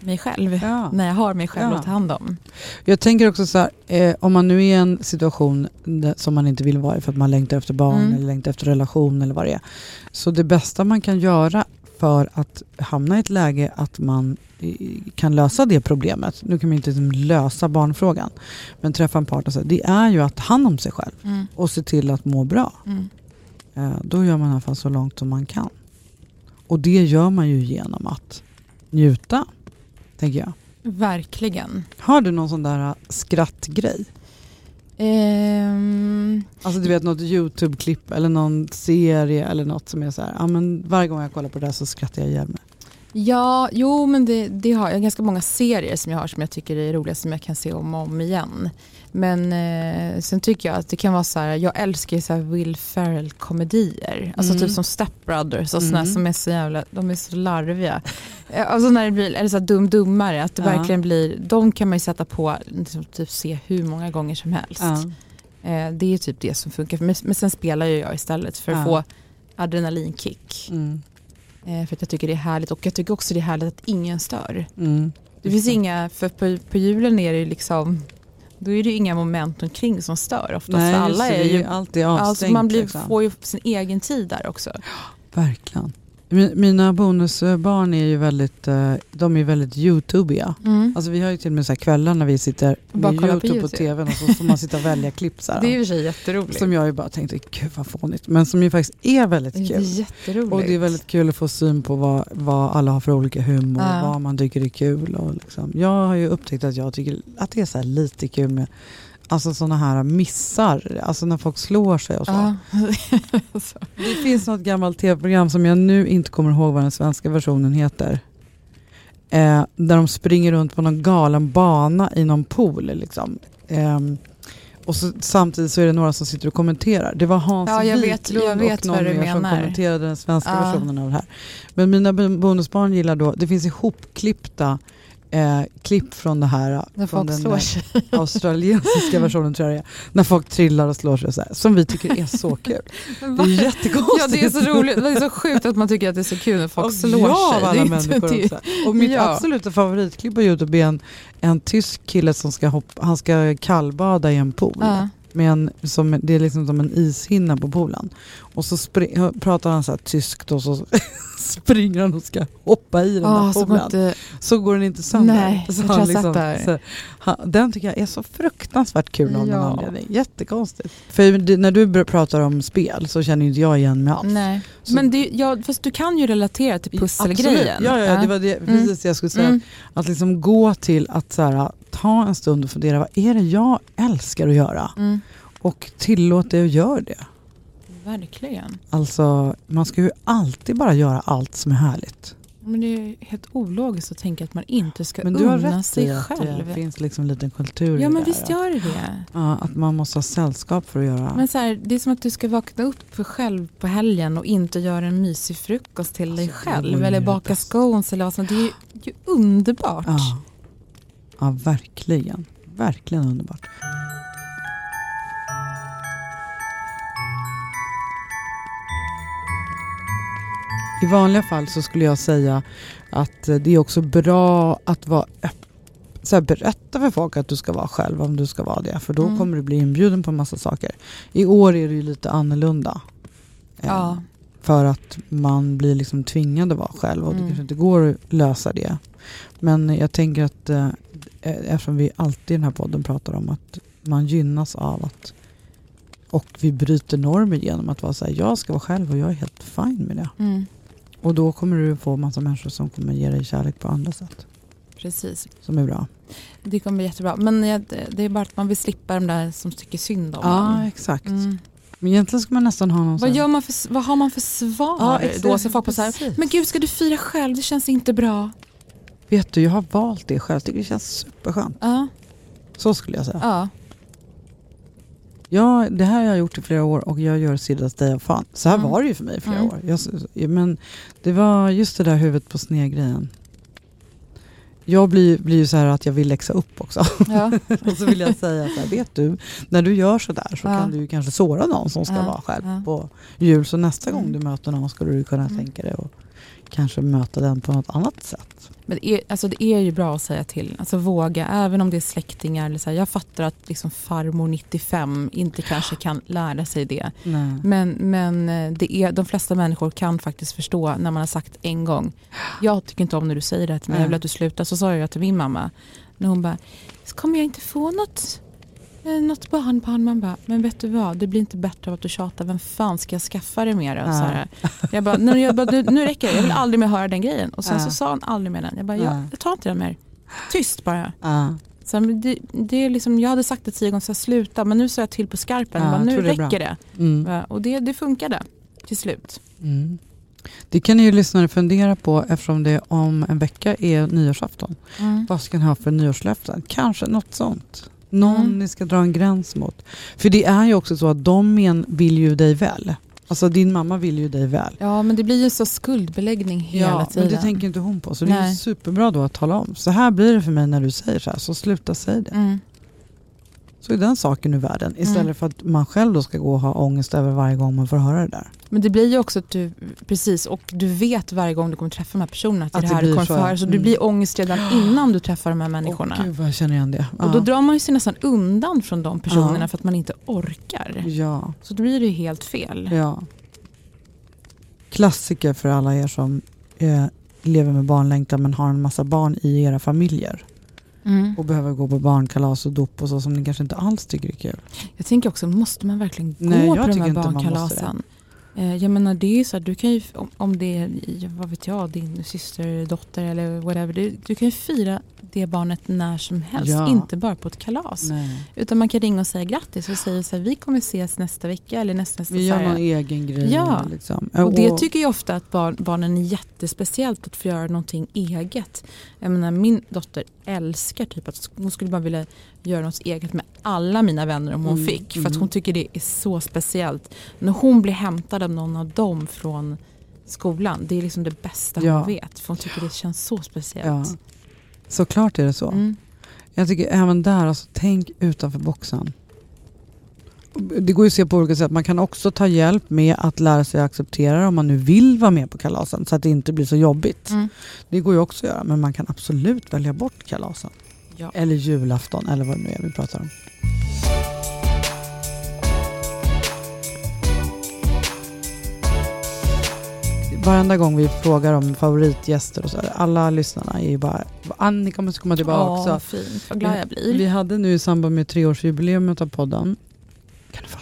mig själv. Ja. När jag har mig själv Ja. att ta hand om. Jag tänker också så här, eh, om man nu är i en situation där, som man inte vill vara i för att man längtar efter barn Mm. eller längtar efter relation eller vad det är. Så det bästa man kan göra för att hamna i ett läge att man eh, kan lösa det problemet, nu kan man inte liksom lösa barnfrågan, men träffa en partner, så det är ju att ta hand om sig själv Mm. och se till att må bra. Mm. Eh, Då gör man i alla fall så långt som man kan. Och det gör man ju genom att njuta, tänker jag. Verkligen. Har du någon sån där eh, skrattgrej? Ehm, Alltså du vet något YouTube-klipp eller någon serie eller något som är så här, ja men varje gång jag kollar på det där så skrattar jag ihjäl mig. ja, jo men det, det har jag. ganska många serier som jag har som jag tycker är roliga som jag kan se om och om igen. Men eh, sen tycker jag att det kan vara så här, jag älskar ju så här Will Ferrell-komedier. Alltså Mm. typ som Step Brothers och sådana Mm. som är så jävla, de är så larviga. Eh, Alltså när det blir, eller så här dum dummare, att det Ja. verkligen blir, de kan man ju sätta på, liksom, typ se hur många gånger som helst. Eh, det är typ det som funkar mig. Men sen spelar ju jag istället för att Ja. få adrenalinkick. Mm. Eh, för att jag tycker det är härligt och jag tycker också det är härligt att ingen stör. Mm. Det finns inga, för på, på julen är det ju liksom, då är det ju inga moment omkring som stör oftast. Nej, alla är är ju, alltid alltså avstängt. man blir, liksom. får ju sin egen tid där också. Verkligen. Mi- Mina bonusbarn är ju väldigt, eh, de är väldigt youtubiga. Mm. Alltså vi har ju till och med så kvällar när vi sitter Bara med på Youtube på, YouTube. tvn och så får man sitta och välja klipp så här. Det är ju sig jätteroligt. Som jag ju bara tänkte, gud vad fånigt. Men som ju faktiskt är väldigt det är kul. jätteroligt. Och det är väldigt kul att få syn på vad, vad alla har för olika humor, Ja. vad man tycker är kul. Och liksom. Jag har ju upptäckt att jag tycker att det är så lite kul med alltså sådana här missar, alltså när folk slår sig och så. Ja. Det finns något gammalt tv-program som jag nu inte kommer ihåg vad den svenska versionen heter. Eh, där de springer runt på någon galen bana i någon pool. Liksom. Ehm, och så, samtidigt så är det några som sitter och kommenterar. Det var Hans Ja, jag vet- Wiklund jag vet och någon mer som kommenterade den svenska Ja. versionen av det här. Men mina bo- bonusbarn gillar då, det finns ihopklippta eh, klipp från det här. När från folk den slår sig. australiensiska versionen tror jag det är. När folk trillar och slår sig och så här, som vi tycker är så kul. Det är jättekonstigt. Ja det är så roligt, det är så sjukt att man tycker att det är så kul när folk Och slår jag sig. av Det är alla inte- det-. Och mitt Ja. absoluta favoritklipp på Youtube är en, en tysk kille som ska, hoppa, han ska kallbada i en pool. Ja. Med en, som, det är liksom som en ishinna på poolen. Och så spri- pratar han så här tyskt och så springer han och ska hoppa i den Ah, där går inte, Så går den inte sönder. Nej, så jag han där. så, han, den tycker jag är så fruktansvärt kul av någon Ja. anledning. Jättekonstigt. För när du pratar om spel så känner inte jag igen mig alls. nej. Så- Men det, ja, fast du kan ju relatera till pusselgrejen. Absolut. Ja, ja, det var det, Mm. precis det jag skulle säga. Mm. Att liksom gå till att så här, ta en stund och fundera, vad är det jag älskar att göra? Mm. Och tillåt det och gör det. Verkligen. Alltså, man ska ju alltid bara göra allt som är härligt. Men det är helt ologiskt att tänka att man inte ska Men du har unna rätt sig att själv. det finns liksom en liten kultur Ja men det visst där. gör det. Ja, att man måste ha sällskap för att göra... Men så här, det är som att du ska vakna upp för själv på helgen och inte göra en mysig frukost till dig Alltså, det själv. Eller baka bäst. scones eller vad som Det är ju, ju underbart. ja. ja, verkligen. Verkligen underbart. I vanliga fall så skulle jag säga att eh, det är också bra att vara så här, berätta för folk att du ska vara själv om du ska vara det. För då Mm. kommer du bli inbjuden på en massa saker. I år är det ju lite annorlunda. Eh, Ja. För att man blir liksom tvingad att vara själv och det Mm. kanske inte går att lösa det. Men jag tänker att eh, eftersom vi alltid i den här podden pratar om att man gynnas av att och vi bryter normer genom att vara så här, jag ska vara själv och jag är helt fine med det. Mm, Och då kommer du få massa människor som kommer ge dig kärlek på andra sätt. precis. Som är bra. Det kommer bli jättebra. Men det är bara att man vill slippa de där som tycker synd om Ja, exakt. Mm. Men egentligen ska man nästan ha någon Vad, gör man för, vad har man för svar Ja, exakt. då? Så folk på så här, men gud ska du fira själv? Det känns inte bra. Vet du, jag har valt det själv. Jag tycker det känns superskönt. Ja, Så skulle jag säga. ja. Ja, det här har jag gjort i flera år och jag gör Sildas Day of Fun. Så här Mm. var det ju för mig i flera Mm. år. Jag, men det var just det där huvudet på sned-grejen. Jag blir, blir ju så här att jag vill läxa upp också. ja. och så vill jag säga så här, vet du, när du gör så där så Ja. kan du ju kanske såra någon som ska Ja, vara själv på jul. Så nästa gång Mm. du möter någon skulle du kunna Mm. tänka dig och kanske möta den på något annat sätt. Men det är, alltså det är ju bra att säga till. Alltså våga, även om det är släktingar. Eller så här, jag fattar att liksom farmor 95 inte kanske kan lära sig det. Nej. Men, men eh, det är, de flesta människor kan faktiskt förstå när man har sagt en gång. Jag tycker inte om när du säger det till mig, jag vill att du slutar. Så sa jag till min mamma. När hon bara, "Så kommer jag inte få något, något barnbarn? Man bara, men vet du vad, det blir inte bättre av att du tjatar. Vem fan ska jag skaffa det mer? Ja. Så här. Jag bara, nu, jag bara nu, nu räcker det, jag vill aldrig mer höra den grejen. Och sen Ja. så sa han aldrig mer den. Jag bara, Ja. jag, jag tar inte den mer. Tyst bara. Ja. Så, det, det är liksom, jag hade sagt det tio gånger, så här, sluta. Men nu sa jag till på skarpen. Ja, bara, nu det räcker det. Mm. Och det, det funkade till slut. Mm. Det kan ni ju lyssnare fundera på eftersom det om en vecka är nyårsafton. Vad ska ni ha för nyårslöften? Kanske något sånt. Någon Mm. ni ska dra en gräns mot. För det är ju också så att de vill ju dig väl. Alltså din mamma vill ju dig väl. Ja, men det blir ju så skuldbeläggning hela tiden. men det tänker inte hon på. Så det är Nej. superbra då att tala om. Så här blir det för mig när du säger så här. Så sluta säga det. Mm. Så är den saken ur världen. Istället Mm. för att man själv då ska gå och ha ångest över varje gång man får höra det där. Men det blir ju också att du, precis, och du vet varje gång du kommer träffa de här personerna att, Att det det här du kommer ja. höra. Så Mm. du blir ångest redan innan du träffar de här människorna. Åh, gud vad jag känner igen det. Och då Ja. drar man ju sig nästan undan från de personerna Ja. för att man inte orkar. Ja. Så då blir det ju helt fel. Ja. Klassiker för alla er som eh, lever med barnlängtan men har en massa barn i era familjer Mm. och behöver gå på barnkalas och dop och så som ni kanske inte alls tycker är kul. Jag tänker också, måste man verkligen gå Nej, jag på de här inte man måste barnkalasen? Eh, Jag menar det är ju så att du kan ju, om- det är, vad vet jag, din syster, dotter eller whatever. Du, du kan ju fira det barnet när som helst, Ja. inte bara på ett kalas. Nej. Utan man kan ringa och säga grattis och säga så här, vi kommer ses nästa vecka eller nästa, nästa Vi gör någon egen grej. Ja. Liksom. Och det tycker jag ofta att barn, barnen är jättespeciellt att få göra någonting eget. Jag menar, min dotter älskar typ att hon skulle bara vilja göra något eget med alla mina vänner om hon Mm, fick. För att mm. hon tycker det är så speciellt. När hon blir hämtad av någon av dem från skolan, det är liksom det bästa Ja. hon vet. För hon tycker det känns så ja. speciellt. Såklart är det så. Mm. Jag tycker även där, alltså, tänk utanför boxen. Det går ju att se på olika sätt. Man kan också ta hjälp med att lära sig acceptera det om man nu vill vara med på kalasen så att det inte blir så jobbigt. Mm. Det går ju också att göra men man kan absolut välja bort kalasen. Ja. Eller julafton eller vad det nu är vi pratar om. Varenda gång vi frågar om favoritgäster och så, alla lyssnarna är ju bara Annika måste komma tillbaka Åh, också. fint. Vad glad jag blir. Vi hade nu i samband med treårsjubileet av podden?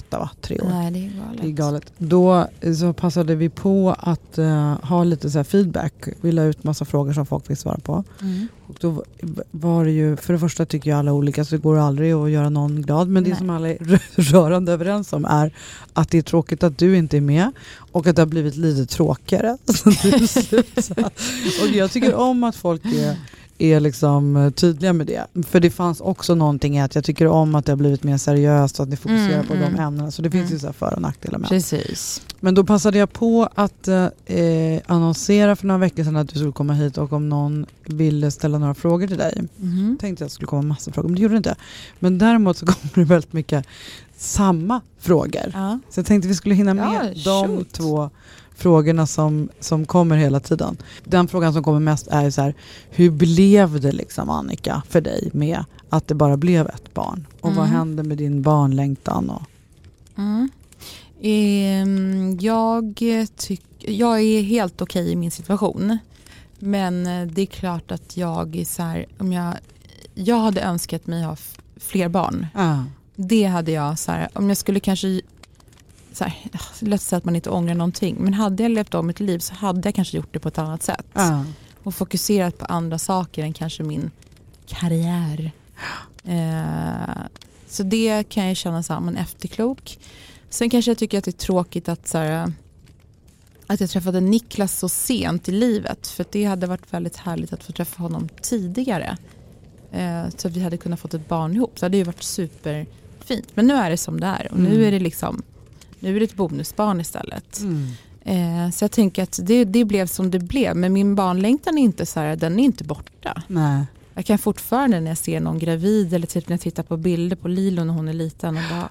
Åtta va? Tre år. Nej, det är galet. Det är galet. Då eh, så passade vi på att eh, ha lite så feedback. Vi la ut massa frågor som folk fick svara på. Mm. Och då var det ju, för det första tycker jag alla olika så det går aldrig att göra någon glad. Men det Nej. som alla är rörande överens om är att det är tråkigt att du inte är med och att det har blivit lite tråkigare. Och jag tycker om att folk är, är liksom eh, tydliga med det. För det fanns också någonting i att jag tycker om att det har blivit mer seriöst och att ni fokuserar Mm, på de mm. ämnena. Så det finns Mm. ju så för och nackdelar med. Precis. Men då passade jag på att eh, annonsera för några veckor sedan att du skulle komma hit och om någon ville ställa några frågor till dig. Mhm. tänkte jag skulle komma massa frågor, men det gjorde det inte. Men däremot så kommer det väldigt mycket samma frågor. Ja. Så jag tänkte vi skulle hinna med Ja, de två frågorna som, som kommer hela tiden. Den frågan som kommer mest är så här, hur blev det liksom Annika för dig med att det bara blev ett barn? Och vad Mm. hände med din barnlängtan? Och, Mm. Ehm, jag, tyck, jag är helt okej i min situation. Men eh, det är klart att jag är så här, om jag, jag hade önskat mig ha fler barn. ah, Det hade jag så här, om jag skulle kanske så här, ah, lätt säga att man inte ångrar någonting. Men hade jag levt om mitt liv så hade jag kanske gjort det på ett annat sätt. ah, Och fokuserat på andra saker än kanske min karriär. Eh, så det kan jag känna så här, man efterklok. Sen kanske jag tycker att det är tråkigt att, så här, att jag träffade Niklas så sent i livet. För att det hade varit väldigt härligt att få träffa honom tidigare. Eh, så att vi hade kunnat fått ett barn ihop. Så det hade ju varit superfint. Men nu är det som det är. Och nu Mm. är det liksom nu är det ett bonusbarn istället. mm. Eh, så jag tänker att det, det blev som det blev. Men min barnlängtan är inte så här, den är inte borta. Nej. Jag kan fortfarande när jag ser någon gravid eller typ när jag tittar på bilder på Lilo när hon är liten och bara,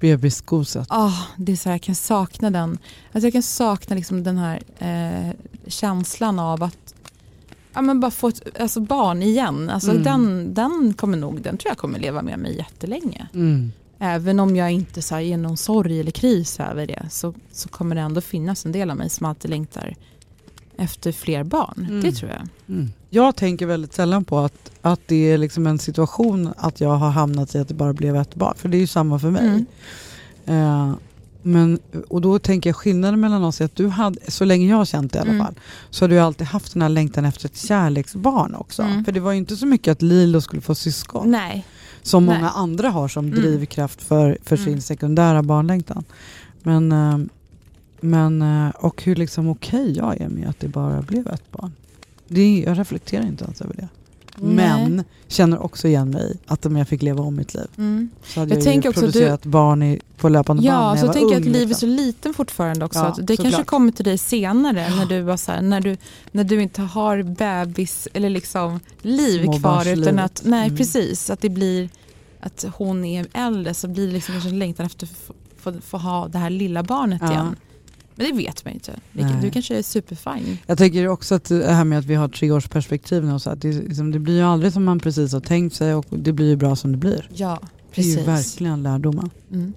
Bebisgoset. ah, det är så här, jag kan sakna den. Alltså jag kan sakna liksom den här eh, känslan av att ja, men bara få ett alltså barn igen. Alltså Mm. den, den kommer nog, den tror jag kommer leva med mig jättelänge. Mm. Även om jag inte så här, ger någon sorg eller kris över det så, så kommer det ändå finnas en del av mig som alltid längtar efter fler barn. Mm. Det tror jag. Mm. Jag tänker väldigt sällan på att, att det är liksom en situation att jag har hamnat i att det bara blev ett barn. För det är ju samma för mig. Mm. Eh, men, och då tänker jag skillnaden mellan oss är att du hade, så länge jag har känt det i alla Mm. fall, så har du alltid haft den här längtan efter ett kärleksbarn också. Mm. För det var ju inte så mycket att Lilo skulle få syskon. Nej. Som Nej. många andra har som Mm. drivkraft för, för sin Mm. sekundära barnlängtan. Men, eh, men eh, och hur liksom okej jag är med att det bara blev ett barn. Det, jag reflekterar inte ens över det. Men känner också igen mig att om jag fick leva om mitt liv Mm. så hade Jag jag, ju också producerat barn i, på löpande band Ja, så jag tänker jag att livet är så liksom. liten fortfarande också. Ja, att det kanske såklart. kommer till dig senare när du, var så här, när du, när du inte har bebis eller liksom liv kvar. Utan att, nej, Mm. precis. Att det blir att hon är äldre så blir det liksom kanske en längtan efter att få, få, få ha det här lilla barnet Ja. igen. Men det vet man ju inte. Nej. Du kanske är superfine. Jag tänker också att det här med att vi har treårsperspektiv nu så att det, liksom, det blir ju aldrig som man precis har tänkt sig och det blir ju bra som det blir. Ja, Det är ju precis. verkligen lärdomar. Mm.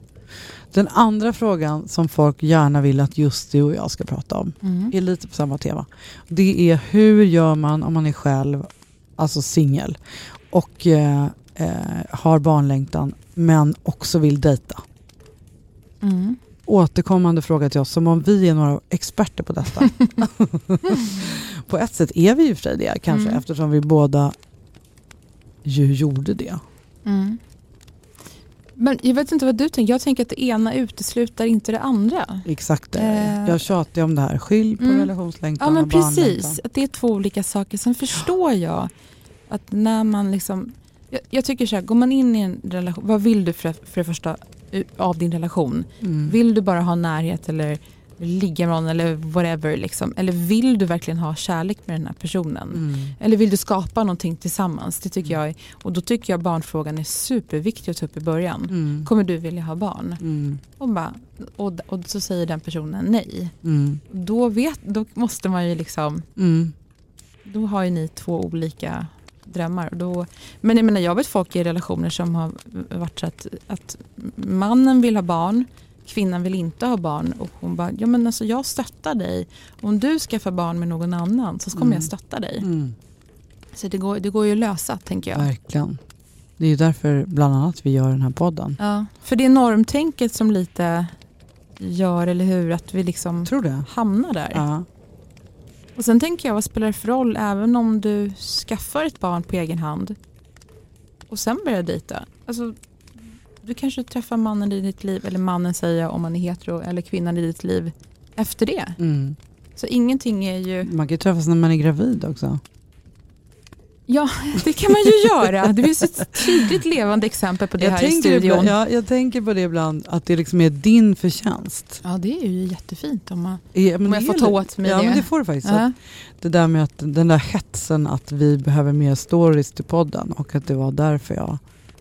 Den andra frågan som folk gärna vill att just du och jag ska prata om Mm. är lite på samma tema. Det är hur gör man om man är själv, alltså singel och eh, eh, har barnlängtan men också vill dejta. Mm. Återkommande fråga till oss som om vi är några experter på detta. på ett sätt är vi ju för sig det kanske Mm. eftersom vi båda ju gjorde det. Mm. Men jag vet inte vad du tänker. Jag tänker att det ena utesluter inte det andra. Exakt det. Eh. Jag tjatar om det här. Skilj på Mm. relationslängtan Ja men och precis, att det är två olika saker. Sen förstår jag att när man liksom, jag, jag tycker så här, går man in i en relation, vad vill du för, för det första av din relation? Mm. Vill du bara ha närhet eller ligga med någon eller whatever liksom? Eller vill du verkligen ha kärlek med den här personen? Mm. Eller vill du skapa någonting tillsammans? Det tycker jag är, och då tycker jag barnfrågan är superviktig att ta upp i början. Mm. Kommer du vilja ha barn? Mm. Och, bara, och, och så säger den personen nej. Mm. Då, vet, då måste man ju liksom Mm. då har ju ni två olika drömmar. Och Då, men jag menar jag vet folk i relationer som har varit så att, att mannen vill ha barn, kvinnan vill inte ha barn och hon bara, ja men alltså jag stöttar dig. Om du skaffar barn med någon annan så kommer Mm. jag stötta dig. Mm. Så det går, det går ju att lösa tänker jag. Verkligen. Det är ju därför bland annat vi gör den här podden. Ja. För det är normtänket som lite gör, eller hur, att vi liksom Tror det? hamnar där. Ja. Och sen tänker jag, vad spelar det för roll även om du skaffar ett barn på egen hand och sen börjar dejta? Alltså, du kanske träffar mannen i ditt liv, eller mannen säger jag om man är hetero, eller kvinnan i ditt liv efter det. Mm. Så ingenting är ju... Man kan ju träffas när man är gravid också. Ja, det kan man ju göra. Det finns ett tydligt levande exempel på det här i studion. ibland, ja, jag tänker på det ibland, att det liksom är din förtjänst. Ja, det är ju jättefint om, man, Ja, men om jag får ta åt mig ja, det. men det får du faktiskt. Ja. Det där med att den där hetsen att vi behöver mer stories till podden och att det var därför jag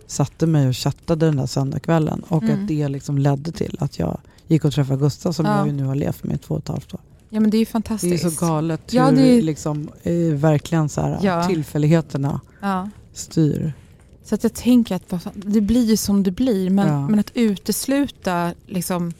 satte mig och chattade den där söndagskvällen och Mm. att det liksom ledde till att jag gick och träffade Gustav som Ja. jag ju nu har levt med i två och ett halvt år. Ja, men det är ju Det är fantastiskt. så galet hur Ja, det är- liksom, eh, verkligen så här, Ja. tillfälligheterna Ja. styr. Så att jag tänker att det blir ju som det blir. Men, men att utesluta, liksom,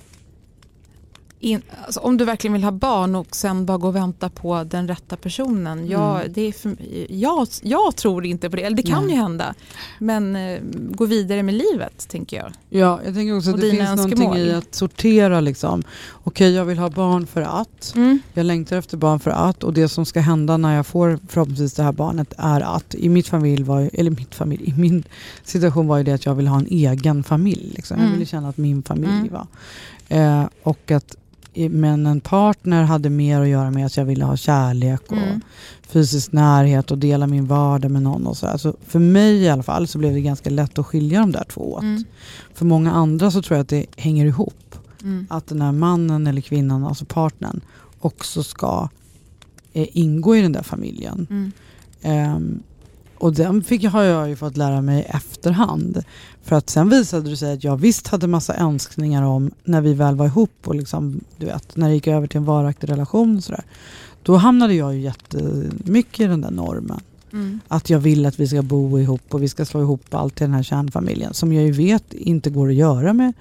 in, alltså om du verkligen vill ha barn och sen bara gå och vänta på den rätta personen. Jag, Mm. det är för, jag, jag tror inte på det, eller det kan Nej. ju hända. Men eh, gå vidare med livet, tänker jag. Ja, jag tänker också att Och det finns någonting önskemål. i att sortera liksom. Okej, jag vill ha barn för att. Mm. Jag längtar efter barn för att och det som ska hända när jag får förhoppningsvis det här barnet är att i mitt familj var eller mitt familj, i min situation var ju det att jag ville ha en egen familj. Liksom. Jag Mm. ville känna att min familj Mm. var. Eh, och att men en partner hade mer att göra med att jag ville ha kärlek och Mm. fysisk närhet och dela min vardag med någon. Och så. Alltså för mig i alla fall så blev det ganska lätt att skilja de där två åt. Mm. För många andra så tror jag att det hänger ihop Mm. att den här mannen eller kvinnan, alltså partnern, också ska eh, ingå i den där familjen. Mm. Och den fick, har jag ju fått lära mig i efterhand. För att sen visade det sig att jag visst hade massa önskningar om när vi väl var ihop och liksom, du vet, när det gick över till en varaktig relation. Och sådär, då hamnade jag ju jättemycket i den där normen. Mm. Att jag vill att vi ska bo ihop och vi ska slå ihop allt i den här kärnfamiljen. Som jag ju vet inte går att göra med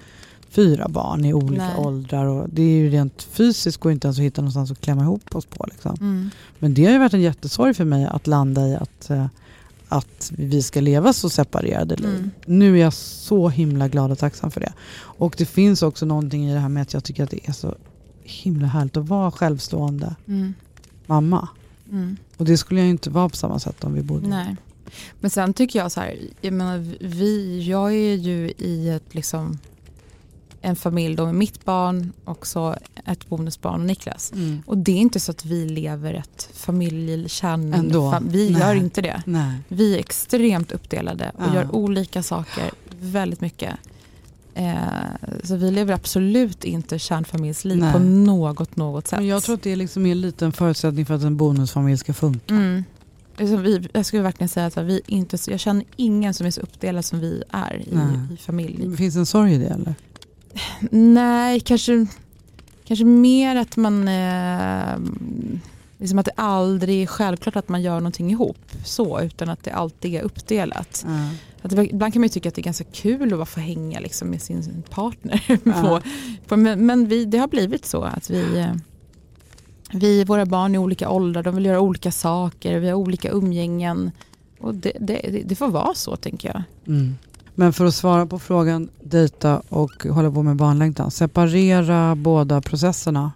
fyra barn i olika Nej. åldrar. Och det är ju rent fysiskt går inte ens att hitta någonstans att klämma ihop oss på. Liksom. Mm. Men det har ju varit en jättesorg för mig att landa i att, eh, att vi ska leva så separerade liv. Mm. Nu är jag så himla glad och tacksam för det. Och det finns också någonting i det här med att jag tycker att det är så himla härligt att vara självstående Mm. mamma. Mm. Och det skulle jag inte vara på samma sätt om vi bodde Nej. Men sen tycker jag så här, jag menar, vi, jag är ju i ett liksom en familj då med mitt barn och så ett bonusbarn och Niklas. Mm. Och det är inte så att vi lever ett familjekärn. Fam- vi Nej. gör inte det. Nej. Vi är extremt uppdelade och Ja. gör olika saker väldigt mycket. Eh, så vi lever absolut inte kärnfamiljsliv Nej. på något, något sätt. Men jag tror att det liksom är en liten förutsättning för att en bonusfamilj ska funka. Mm. Alltså vi, jag skulle verkligen säga att vi inte, jag känner ingen som är så uppdelad som vi är i, i familj. Finns det en sorg i det eller? Nej, kanske, kanske mer att man eh, liksom att det aldrig är självklart att man gör någonting ihop så utan att det alltid är uppdelat. Att det, ibland kan man ju tycka att det är ganska kul att bara få hänga liksom med sin partner. på, på, men men vi, det har blivit så att vi, eh, vi, våra barn är olika åldrar, de vill göra olika saker, vi har olika umgängen. Och det, det, det får vara så tänker jag. Mm. Men för att svara på frågan dejta och hålla på med barnlängtan. Separera båda processerna.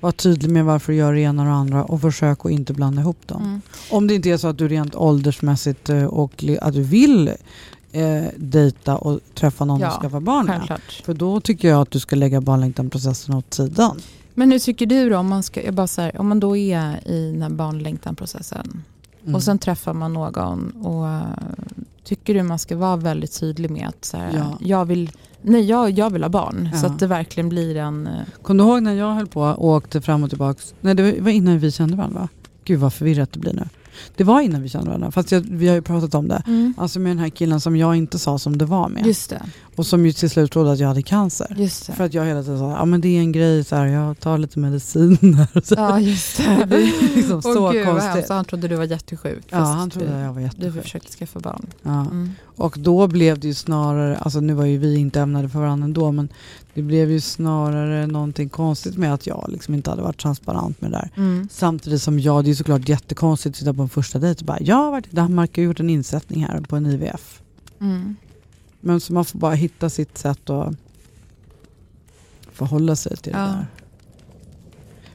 Var tydlig med varför du gör det ena och det andra och försök att inte blanda ihop dem. Mm. Om det inte är så att du rent åldersmässigt eh, och att du vill eh, dejta och träffa någon Ja, och skaffa barn med. För då tycker jag att du ska lägga barnlängtan-processen åt sidan. Men hur tycker du då om man, ska, bara så här, om man då är i den här barnlängtan-processen Mm. och sen träffar man någon och tycker du man ska vara väldigt tydlig med att så här, Ja. jag, vill, nej, jag, jag vill ha barn så Ja. att det verkligen blir en... eh, Kommer du ihåg när jag höll på och åkte fram och tillbaka? Nej, det var innan vi kände varandra va? Gud vad förvirrat det blir nu. Det var innan vi kände varandra, fast jag, vi har ju pratat om det. Alltså med den här killen som jag inte sa som det var med. Just det. Och som ju till slut trodde att jag hade cancer. Just det. För att jag hela tiden sa, ja men det är en grej, så här, jag tar lite mediciner. Så. Ja, just Det det. liksom så Åh, gud, konstigt. hemskt. Han trodde du var jättesjuk. Ja, han trodde du, jag var Du jättesjuk. försökte skaffa barn. Ja. Mm. Och då blev det ju snarare, alltså nu var ju vi inte ämnade för varandra ändå, men det blev ju snarare någonting konstigt med att jag liksom inte hade varit transparent med det där. Mm. Samtidigt som jag, det är såklart jättekonstigt att sitta på en första dejt och bara, jag har varit i Danmark och gjort en insättning här på en IVF. Mm. Men så man får bara hitta sitt sätt att förhålla sig till Ja. det där.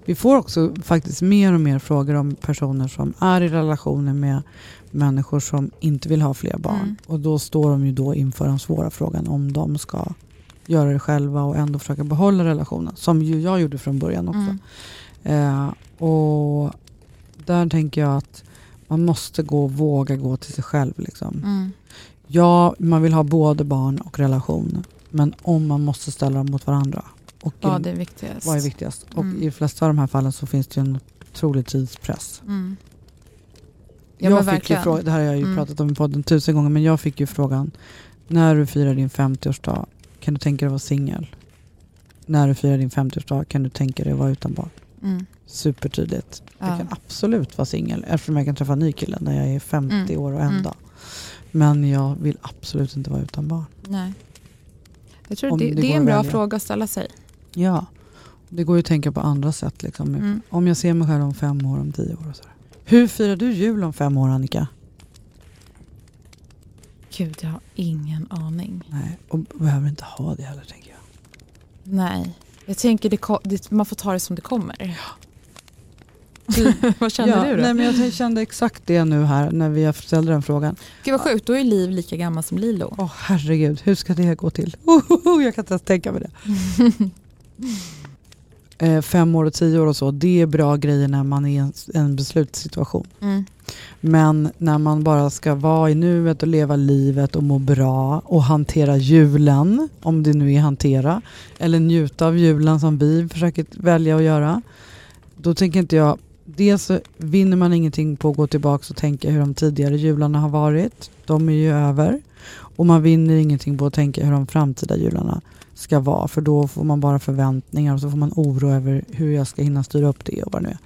Vi får också faktiskt mer och mer frågor om personer som är i relationer med människor som inte vill ha fler barn. Mm. Och då står de ju då inför den svåra frågan om de ska göra det själva och ändå försöka behålla relationen. Som ju jag gjorde från början också. Mm. Eh, och där tänker jag att man måste gå våga gå till sig själv. Liksom. Mm. Ja, man vill ha både barn och relation. Men om man måste ställa dem mot varandra. Och Vad är viktigast? vad är viktigast? Och Mm. i de flesta av de här fallen så finns det en otrolig tidspress. Mm. Ja, jag fick ju fråga, det här har jag ju Mm. pratat om i podden tusen gånger, men jag fick ju frågan när du firar din 50-årsdag, kan du tänka dig att vara singel? När du firar din 50-årsdag, kan du tänka dig att vara utan barn? Mm. Supertydligt. Jag Ja. kan absolut vara singel eftersom jag kan träffa en ny kille när jag är 50 Mm. år och en Mm. dag. Men jag vill absolut inte vara utan barn. Nej. Jag tror det, det det, är en bra välja. fråga att ställa sig. Ja, det går ju att tänka på andra sätt. Liksom. Mm. Om jag ser mig själv om fem år, om tio år. Och så. Hur firar du jul om fem år Annika? Gud, jag har ingen aning. Nej, och behöver inte ha det heller tänker jag. Nej. Jag tänker det, det, man får ta det som det kommer. Vad känner ja, du då? Nej, men jag kände exakt det nu här när vi ställde den frågan. Gud vad sjukt, då är Liv lika gammal som Lilo. Åh herregud, hur ska det gå till? Ohoho, jag kan inte ens tänka mig det. eh, fem år och tio år och så, det är bra grejer när man är i en, en beslutssituation. Mm. Men när man bara ska vara i nuet och leva livet och må bra och hantera julen, om det nu är hantera, eller njuta av julen som vi försöker välja att göra. Då tänker inte jag, dels så vinner man ingenting på att gå tillbaka och tänka hur de tidigare jularna har varit. De är ju över. Och man vinner ingenting på att tänka hur de framtida jularna ska vara. För då får man bara förväntningar och så får man oro över hur jag ska hinna styra upp det och vad det nu är.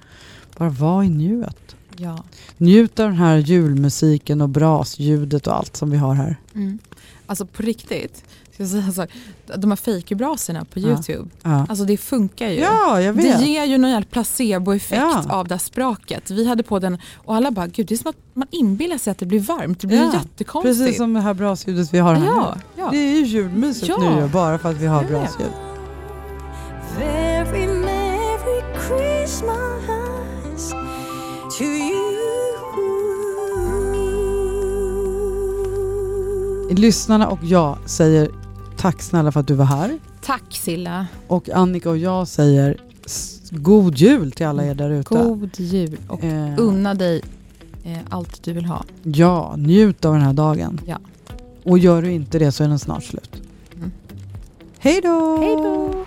Bara var i nuet. Ja. Njut av den här julmusiken och brasljudet och allt som vi har här. Mm. Alltså på riktigt, ska jag säga så här, de här fejkbrasorna på Ja. Youtube, Ja, alltså det funkar ju. ja jag Det vet. ger ju någon placeboeffekt Ja. av det här spraket. Vi hade på den och alla bara, gud det är som att man inbillar sig att det blir varmt. Det blir Ja, jättekonstigt. Precis som det här brasljudet vi har här ja, nu. ja. Det är ju julmysigt Ja. nu bara för att vi har brasljud. Very Merry Christmas to you. Lyssnarna och jag säger tack snälla för att du var här. Tack Silla. Och Annika och jag säger god jul till alla er där ute. God jul och Eh, unna dig eh, allt du vill ha. Ja, njut av den här dagen. Ja. Och gör du inte det så är den snart slut. Mm. Hej då! Hej då!